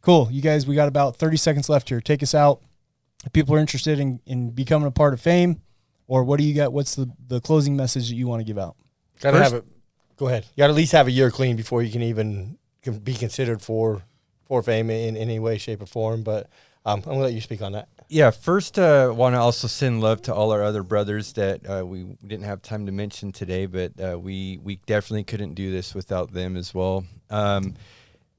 Cool. You guys, we got about 30 seconds left here. Take us out. If people are interested in, in becoming a part of fame, or what do you got? What's the, the closing message that you want to give out? Gotta First- have it. Go ahead. You got to at least have a year clean before you can even can be considered for for fame in any way, shape, or form. But um, I'm gonna let you speak on that. Yeah, first, uh, want to also send love to all our other brothers that uh, we didn't have time to mention today, but uh, we we definitely couldn't do this without them as well. Um,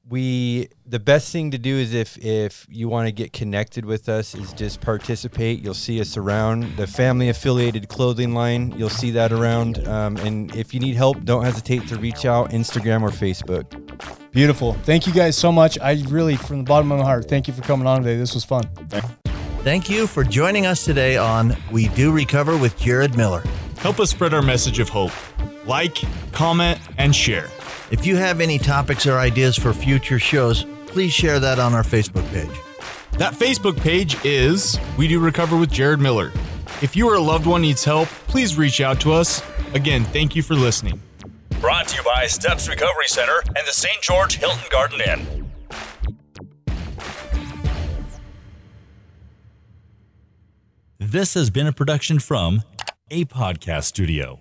we the best thing to do is if if you want to get connected with us is just participate. You'll see us around the family affiliated clothing line. You'll see that around, um, and if you need help, don't hesitate to reach out Instagram or Facebook. Beautiful. Thank you guys so much. I really, from the bottom of my heart, thank you for coming on today. This was fun. Thank you for joining us today on We Do Recover with Jared Miller. Help us spread our message of hope. Like, comment, and share. If you have any topics or ideas for future shows, please share that on our Facebook page. That Facebook page is We Do Recover with Jared Miller. If you or a loved one needs help, please reach out to us. Again, thank you for listening. Brought to you by Steps Recovery Center and the St. George Hilton Garden Inn. This has been a production from a podcast studio.